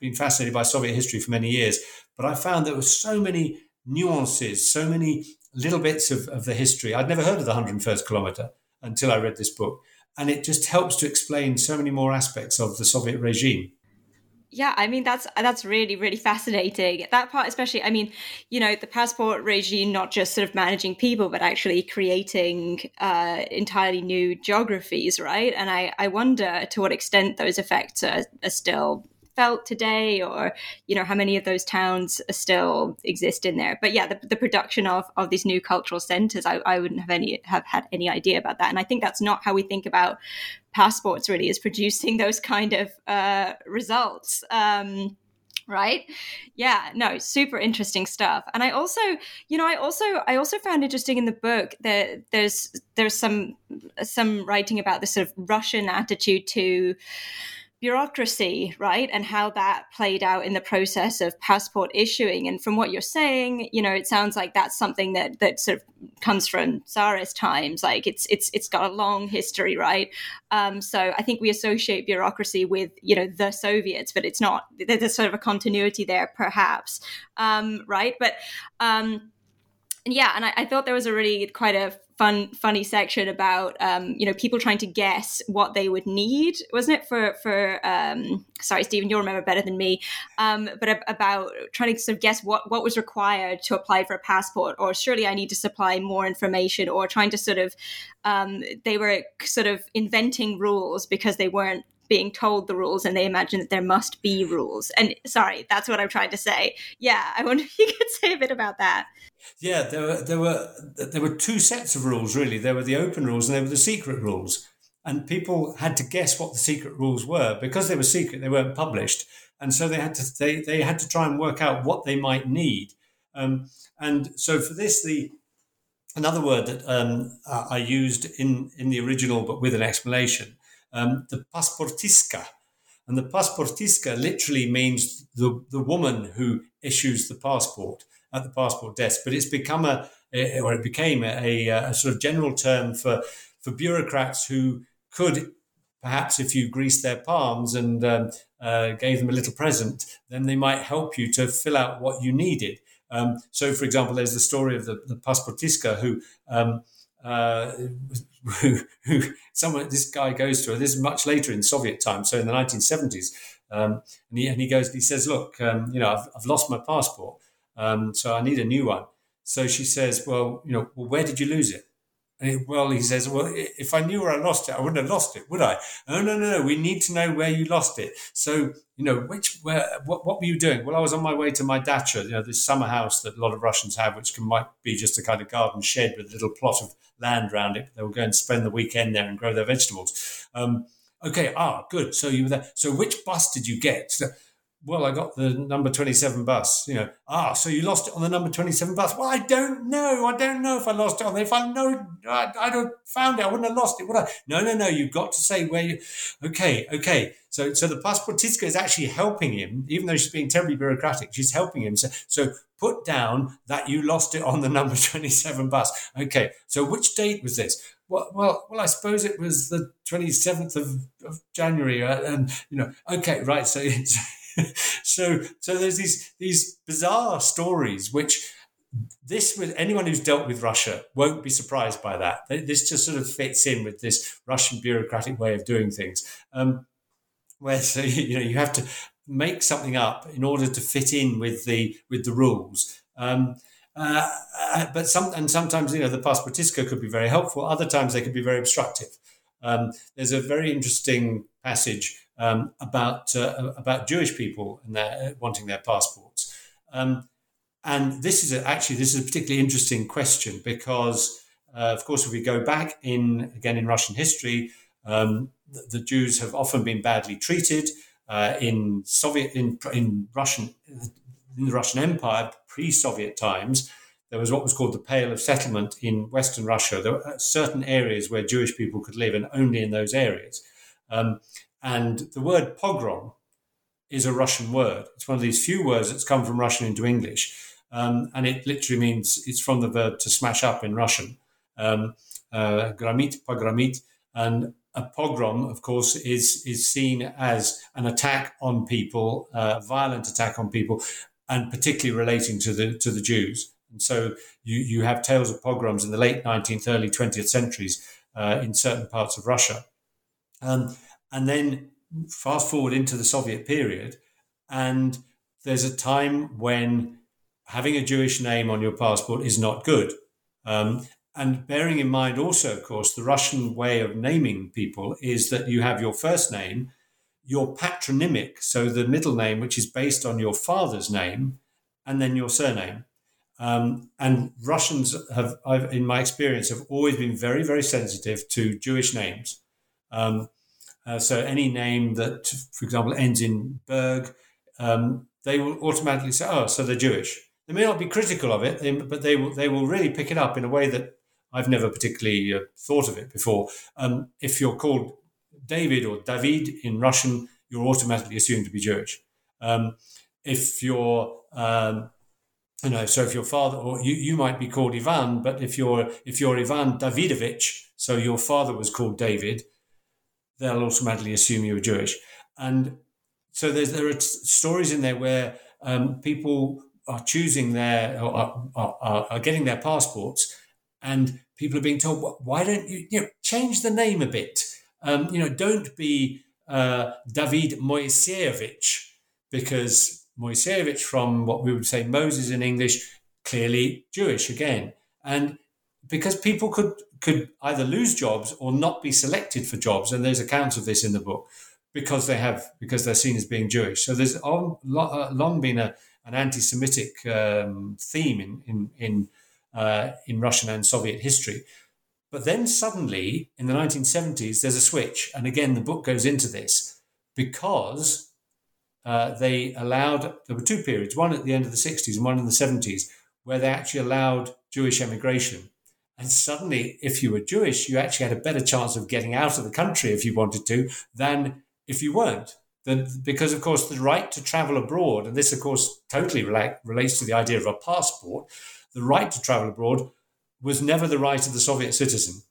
been fascinated by Soviet history for many years, but I found there were so many nuances, so many little bits of, of the history. I'd never heard of the 101st kilometer until I read this book. And it just helps to explain so many more aspects of the Soviet regime yeah i mean that's that's really really fascinating. That part especially i mean you know the passport regime not just sort of managing people but actually creating uh, entirely new geographies right? And i i wonder to what extent those effects are, are still felt today, or you know how many of those towns still exist in there. But yeah, the, the production of of these new cultural centers, I, I wouldn't have any have had any idea about that, and I think that's not how we think about passports. Really, is producing <laughs> those kind of uh, results. Um, right yeah no super interesting stuff and i also you know i also i also found interesting in the book that there's there's some some writing about the sort of russian attitude to bureaucracy, right? And how that played out in the process of passport issuing. And from what you're saying, you know, it sounds like that's something that that sort of comes from Tsarist times. Like it's it's it's got a long history, right? Um, so I think we associate bureaucracy with you know the Soviets, but it's not. There's sort of a continuity there, perhaps, um, right? But um, yeah, and I, I, thought there was a really quite a fun, funny section about um, you know people trying to guess what they would need, wasn't it? For for um, sorry, Stephen, you'll remember better than me, um, but about trying to sort of guess what what was required to apply for a passport, or surely I need to supply more information, or trying to sort of um, they were sort of inventing rules because they weren't being told the rules and they imagine that there must be rules. And sorry, that's what I'm trying to say. Yeah, I wonder if you <laughs> could say a bit about that. Yeah, there were there were there were two sets of rules really. There were the open rules and there were the secret rules. And people had to guess what the secret rules were because they were secret. They weren't published, and so they had to they, they had to try and work out what they might need. Um, and so for this, the another word that um, I used in in the original, but with an explanation, um, the pasportistka. And the pasportistka literally means the, the woman who issues the passport at the passport desk, but it's become a, or it became a, a, sort of general term for, for bureaucrats who could perhaps if you greased their palms and um, uh, gave them a little present, then they might help you to fill out what you needed. Um, so, for example, there's the story of the, the pasportistka who um, uh, who, <laughs> who someone this guy goes to. This is much later in Soviet times, so in the 1970s, um, and, he, and he goes. He says, "Look, um, you know, I've, I've, lost my passport, um, so I need a new one." So she says, "Well, you know, well, where did you lose it?" Well, he says, well, if I knew where I lost it, I wouldn't have lost it, would I? Oh, no, no, no. We need to know where you lost it. So, you know, which, where, what, what were you doing? Well, I was on my way to my dacha, you know, this summer house that a lot of Russians have, which can, might be just a kind of garden shed with a little plot of land around it. They were going to spend the weekend there and grow their vegetables. Um, okay. Ah, good. So you were there. So which bus did you get? So, well, I got the number 27 bus, you know, ah, so you lost it on the number 27 bus. Well, I don't know. I don't know if I lost it on there. If I know, I, I'd have found it. I wouldn't have lost it, would I? No, no, no. You've got to say where you, okay, okay. So, so the pasportistka is actually helping him, even though she's being terribly bureaucratic, she's helping him. So, so put down that you lost it on the <laughs> number 27 bus. Okay. So which date was this? Well, well, well, I suppose it was the 27th of, of January. Uh, and, you know, okay, right. So, so <laughs> so so there's these these bizarre stories which this with anyone who's dealt with Russia won't be surprised by that. This just sort of fits in with this Russian bureaucratic way of doing things, um, where so <laughs> you know you have to make something up in order to fit in with the with the rules. Um, uh, uh but some and sometimes you know the pasportistka could be very helpful. Other times they could be very obstructive. Um, there's a very interesting passage um, about uh, about Jewish people and their, wanting their passports. Um, and this is a, actually this is a particularly interesting question because, uh, of course, if we go back in again in Russian history, um, the, the, Jews have often been badly treated uh, in Soviet in in Russian in the Russian Empire pre-Soviet times. There was what was called the Pale of Settlement in Western Russia. There were certain areas where Jewish people could live, and only in those areas. Um, and the word pogrom is a Russian word. It's one of these few words that's come from Russian into English. Um, and it literally means it's from the verb to smash up in Russian. Um, uh, gramit, pogramit. And a pogrom, of course, is, is seen as an attack on people, a uh, violent attack on people, and particularly relating to the, to the Jews. And so you, you have tales of pogroms in the late 19th, early 20th centuries uh, in certain parts of Russia. Um, and then fast forward into the Soviet period, and there's a time when having a Jewish name on your passport is not good. Um, and bearing in mind also, of course, the Russian way of naming people is that you have your first name, your patronymic, so the middle name, which is based on your father's name, and then your surname. Um, and Russians have, I've, in my experience, have always been very, very sensitive to Jewish names. Um, uh, so any name that, for example, ends in Berg, um, they will automatically say, "Oh, so they're Jewish." They may not be critical of it, but they will they will really pick it up in a way that I've never particularly uh, thought of it before. Um, if you're called David or David in Russian, you're automatically assumed to be Jewish. Um, if you're um, you know, so if your father or you, you might be called Ivan, but if you're if you're Ivan Davidovich, so your father was called David, they'll automatically assume you're Jewish. And so there are stories in there where um, people are choosing their are, are, are, getting their passports, and people are being told, why don't you you know change the name a bit? Um, you know, don't be uh, David Moiseyevich because Moiseyevich from what we would say Moses in English, clearly Jewish again. And because people could could either lose jobs or not be selected for jobs, and there's accounts of this in the book, because they have because they're seen as being Jewish. So there's long, uh, long been a, an anti-Semitic um, theme in in in, uh, in Russian and Soviet history. But then suddenly in the 1970s, there's a switch, and again the book goes into this because uh, they allowed, there were two periods, one at the end of the 60s and one in the 70s, where they actually allowed Jewish emigration. And suddenly, if you were Jewish, you actually had a better chance of getting out of the country if you wanted to than if you weren't. Because, of course, the right to travel abroad, and this, of course, totally relates to the idea of a passport, the right to travel abroad was never the right of the Soviet citizen.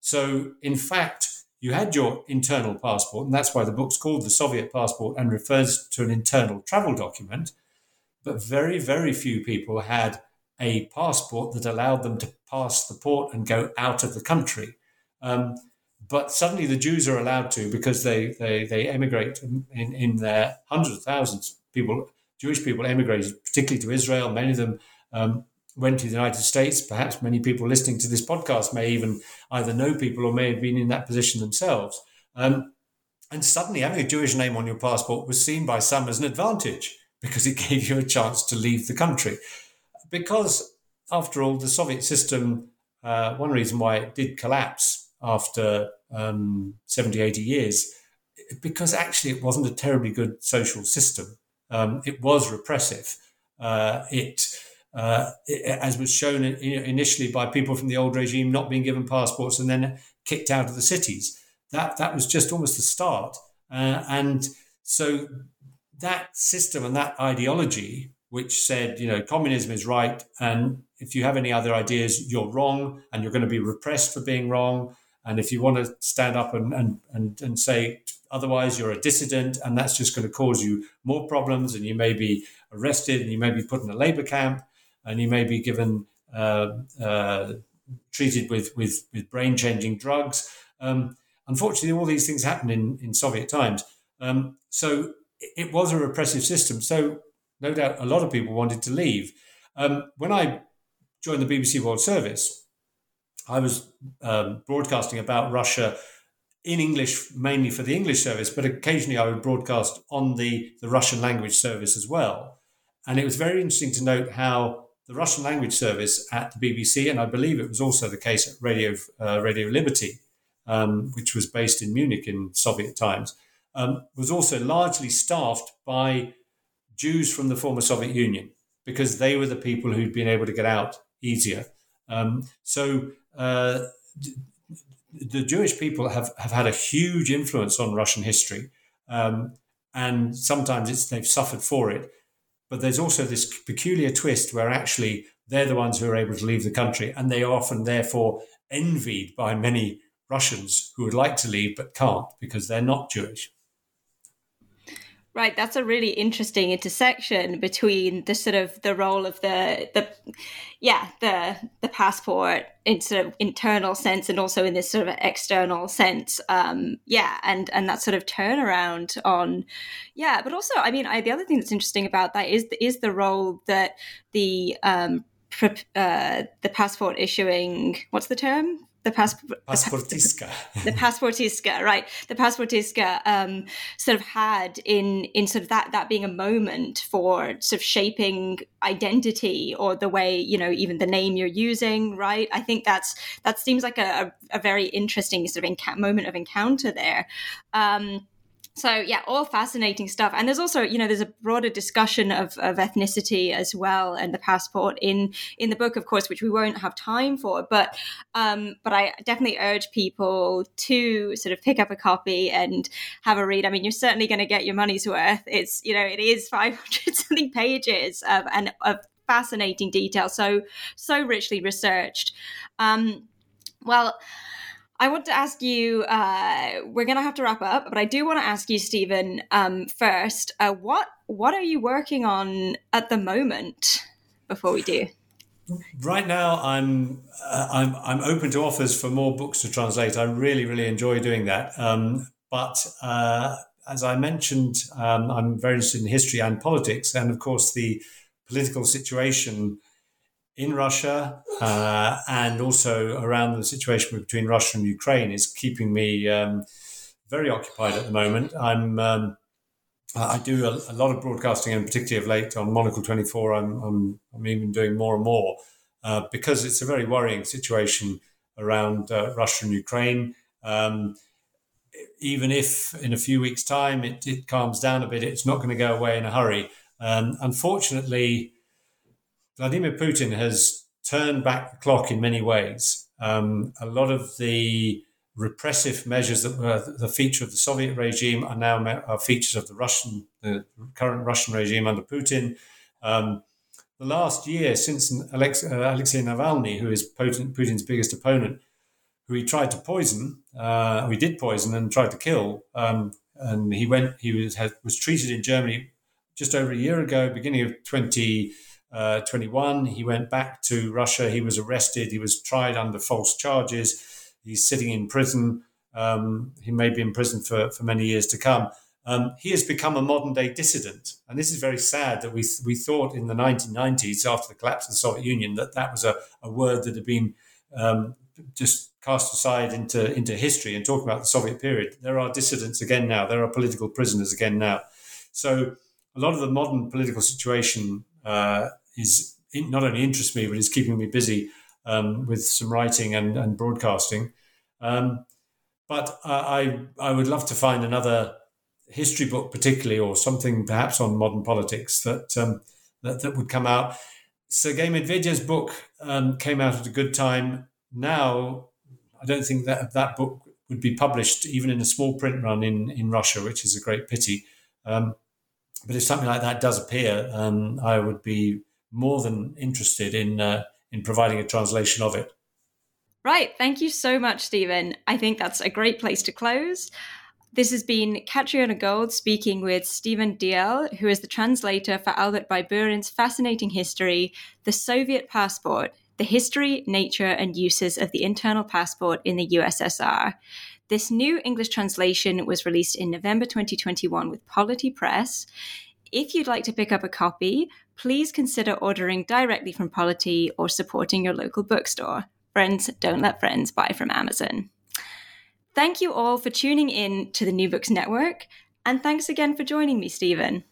So, in fact, you had your internal passport, and that's why the book's called The Soviet Passport and refers to an internal travel document. But very, very few people had a passport that allowed them to pass the port and go out of the country. Um, but suddenly the Jews are allowed to because they, they, they emigrate in, in their hundreds of thousands. People, Jewish people emigrated, particularly to Israel. Many of them um, went to the United States. Perhaps many people listening to this podcast may even either know people or may have been in that position themselves. Um, and suddenly, having a Jewish name on your passport was seen by some as an advantage because it <laughs> gave you a chance to leave the country. Because, after all, the Soviet system, uh, one reason why it did collapse after um, 70, 80 years, because actually it wasn't a terribly good social system. Um, it was repressive. Uh, it uh, as was shown initially by people from the old regime not being given passports and then kicked out of the cities. That that was just almost the start, uh, and so that system and that ideology, which said you know communism is right, and if you have any other ideas, you're wrong, and you're going to be repressed for being wrong, and if you want to stand up and and and, and say otherwise you're a dissident and that's just going to cause you more problems and you may be arrested and you may be put in a labor camp and you may be given uh, uh, treated with, with, with brain changing drugs. Um, unfortunately, all these things happened in, in Soviet times. Um, so it was a repressive system. So no doubt a lot of people wanted to leave. Um, when I joined the BBC World Service, I was um, broadcasting about Russia in English, mainly for the English service, but occasionally I would broadcast on the, the Russian language service as well. And it was very interesting to note how the Russian language service at the BBC, and I believe it was also the case at Radio uh, Radio Liberty, um, which was based in Munich in Soviet times, um, was also largely staffed by Jews from the former Soviet Union because they were the people who'd been able to get out easier. Um, so uh, the Jewish people have, have had a huge influence on Russian history. Um, and sometimes they've suffered for it. But there's also this peculiar twist where actually they're the ones who are able to leave the country, and they are often therefore envied by many Russians who would like to leave but can't because they're not Jewish. Right, that's a really interesting intersection between the sort of the role of the the yeah the the passport in sort of internal sense and also in this sort of external sense. Um, yeah, and and that sort of turnaround on yeah, but also I mean I, the other thing that's interesting about that is is the role that the um, uh, the passport issuing what's the term the passport Pasportistka. The, Pasportistka, <laughs> right? The Pasportistka um, sort of had in in sort of that that being a moment for sort of shaping identity or the way you know even the name you're using, right? I think that's that seems like a, a, a very interesting sort of enca- moment of encounter there. Um, so yeah all fascinating stuff. And there's also you know there's a broader discussion of, of ethnicity as well and the passport in in the book of course which we won't have time for. But um but i definitely urge people to sort of pick up a copy and have a read. I mean you're certainly going to get your money's worth. It's you know it is <laughs> 500 something pages of and of fascinating detail. So so richly researched. Um well I want to ask you. Uh, we're going to have to wrap up, but I do want to ask you, Stephen. Um, first, uh, what what are you working on at the moment? Before we do, right now I'm uh, I'm I'm open to offers for more books to translate. I really really enjoy doing that. Um, but uh, as I mentioned, um, I'm very interested in history and politics, and of course the political situation in Russia uh, and also around the situation between Russia and Ukraine is keeping me um, very occupied at the moment. I'm um, I do a, a, lot of broadcasting, and particularly of late on Monocle 24, I'm, I'm, I'm even doing more and more uh, because it's a very worrying situation around uh, Russia and Ukraine. Um, even if in a few weeks' time it, it, calms down a bit, it's not going to go away in a hurry. Um, unfortunately, Vladimir Putin has turned back the clock in many ways. Um, a lot of the repressive measures that were the feature of the Soviet regime are now are features of the Russian, the current Russian regime under Putin. Um, the last year, since Alex, uh, Alexei Navalny, who is Putin, Putin's biggest opponent, who he tried to poison, uh, he did poison and tried to kill, um, and he went, he was had, was treated in Germany just over a year ago, beginning of twenty uh, 21. He went back to Russia. He was arrested. He was tried under false charges. He's sitting in prison. Um, he may be in prison for, for many years to come. Um, he has become a modern day dissident. And this is very sad that we, we thought in the 1990s, after the collapse of the Soviet Union, that that was a, a word that had been um, just cast aside into, into history and talk about the Soviet period. There are dissidents again now. There are political prisoners again now. So a lot of the modern political situation uh, is not only interests me, but is keeping me busy um, with some writing and, and broadcasting. Um, but I, I would love to find another history book, particularly, or something perhaps on modern politics that um, that, that, would come out. Sergei Medvedev's book um, came out at a good time. Now, I don't think that that book would be published even in a small print run in, in Russia, which is a great pity. Um, but if something like that does appear, um, I would be more than interested in uh, in providing a translation of it. Right. Thank you so much, Stephen. I think that's a great place to close. This has been Catriona Gold speaking with Stephen Dalziel, who is the translator for Albert Baiburin's fascinating history, The Soviet Passport The History, Nature, and Uses of the Internal Passport in the USSR. This new English translation was released in November 2021 with Polity Press. If you'd like to pick up a copy, please consider ordering directly from Polity or supporting your local bookstore. Friends don't let friends buy from Amazon. Thank you all for tuning in to the New Books Network, and thanks again for joining me, Stephen.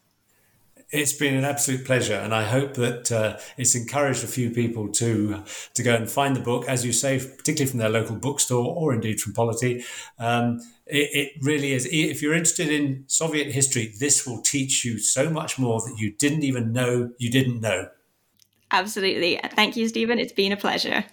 It's been an absolute pleasure, and I hope that uh, it's encouraged a few people to to go and find the book, as you say, particularly from their local bookstore or indeed from Polity. Um, it, it, really is. If you're interested in Soviet history, this will teach you so much more that you didn't even know you didn't know. Absolutely. Thank you, Stephen. It's been a pleasure.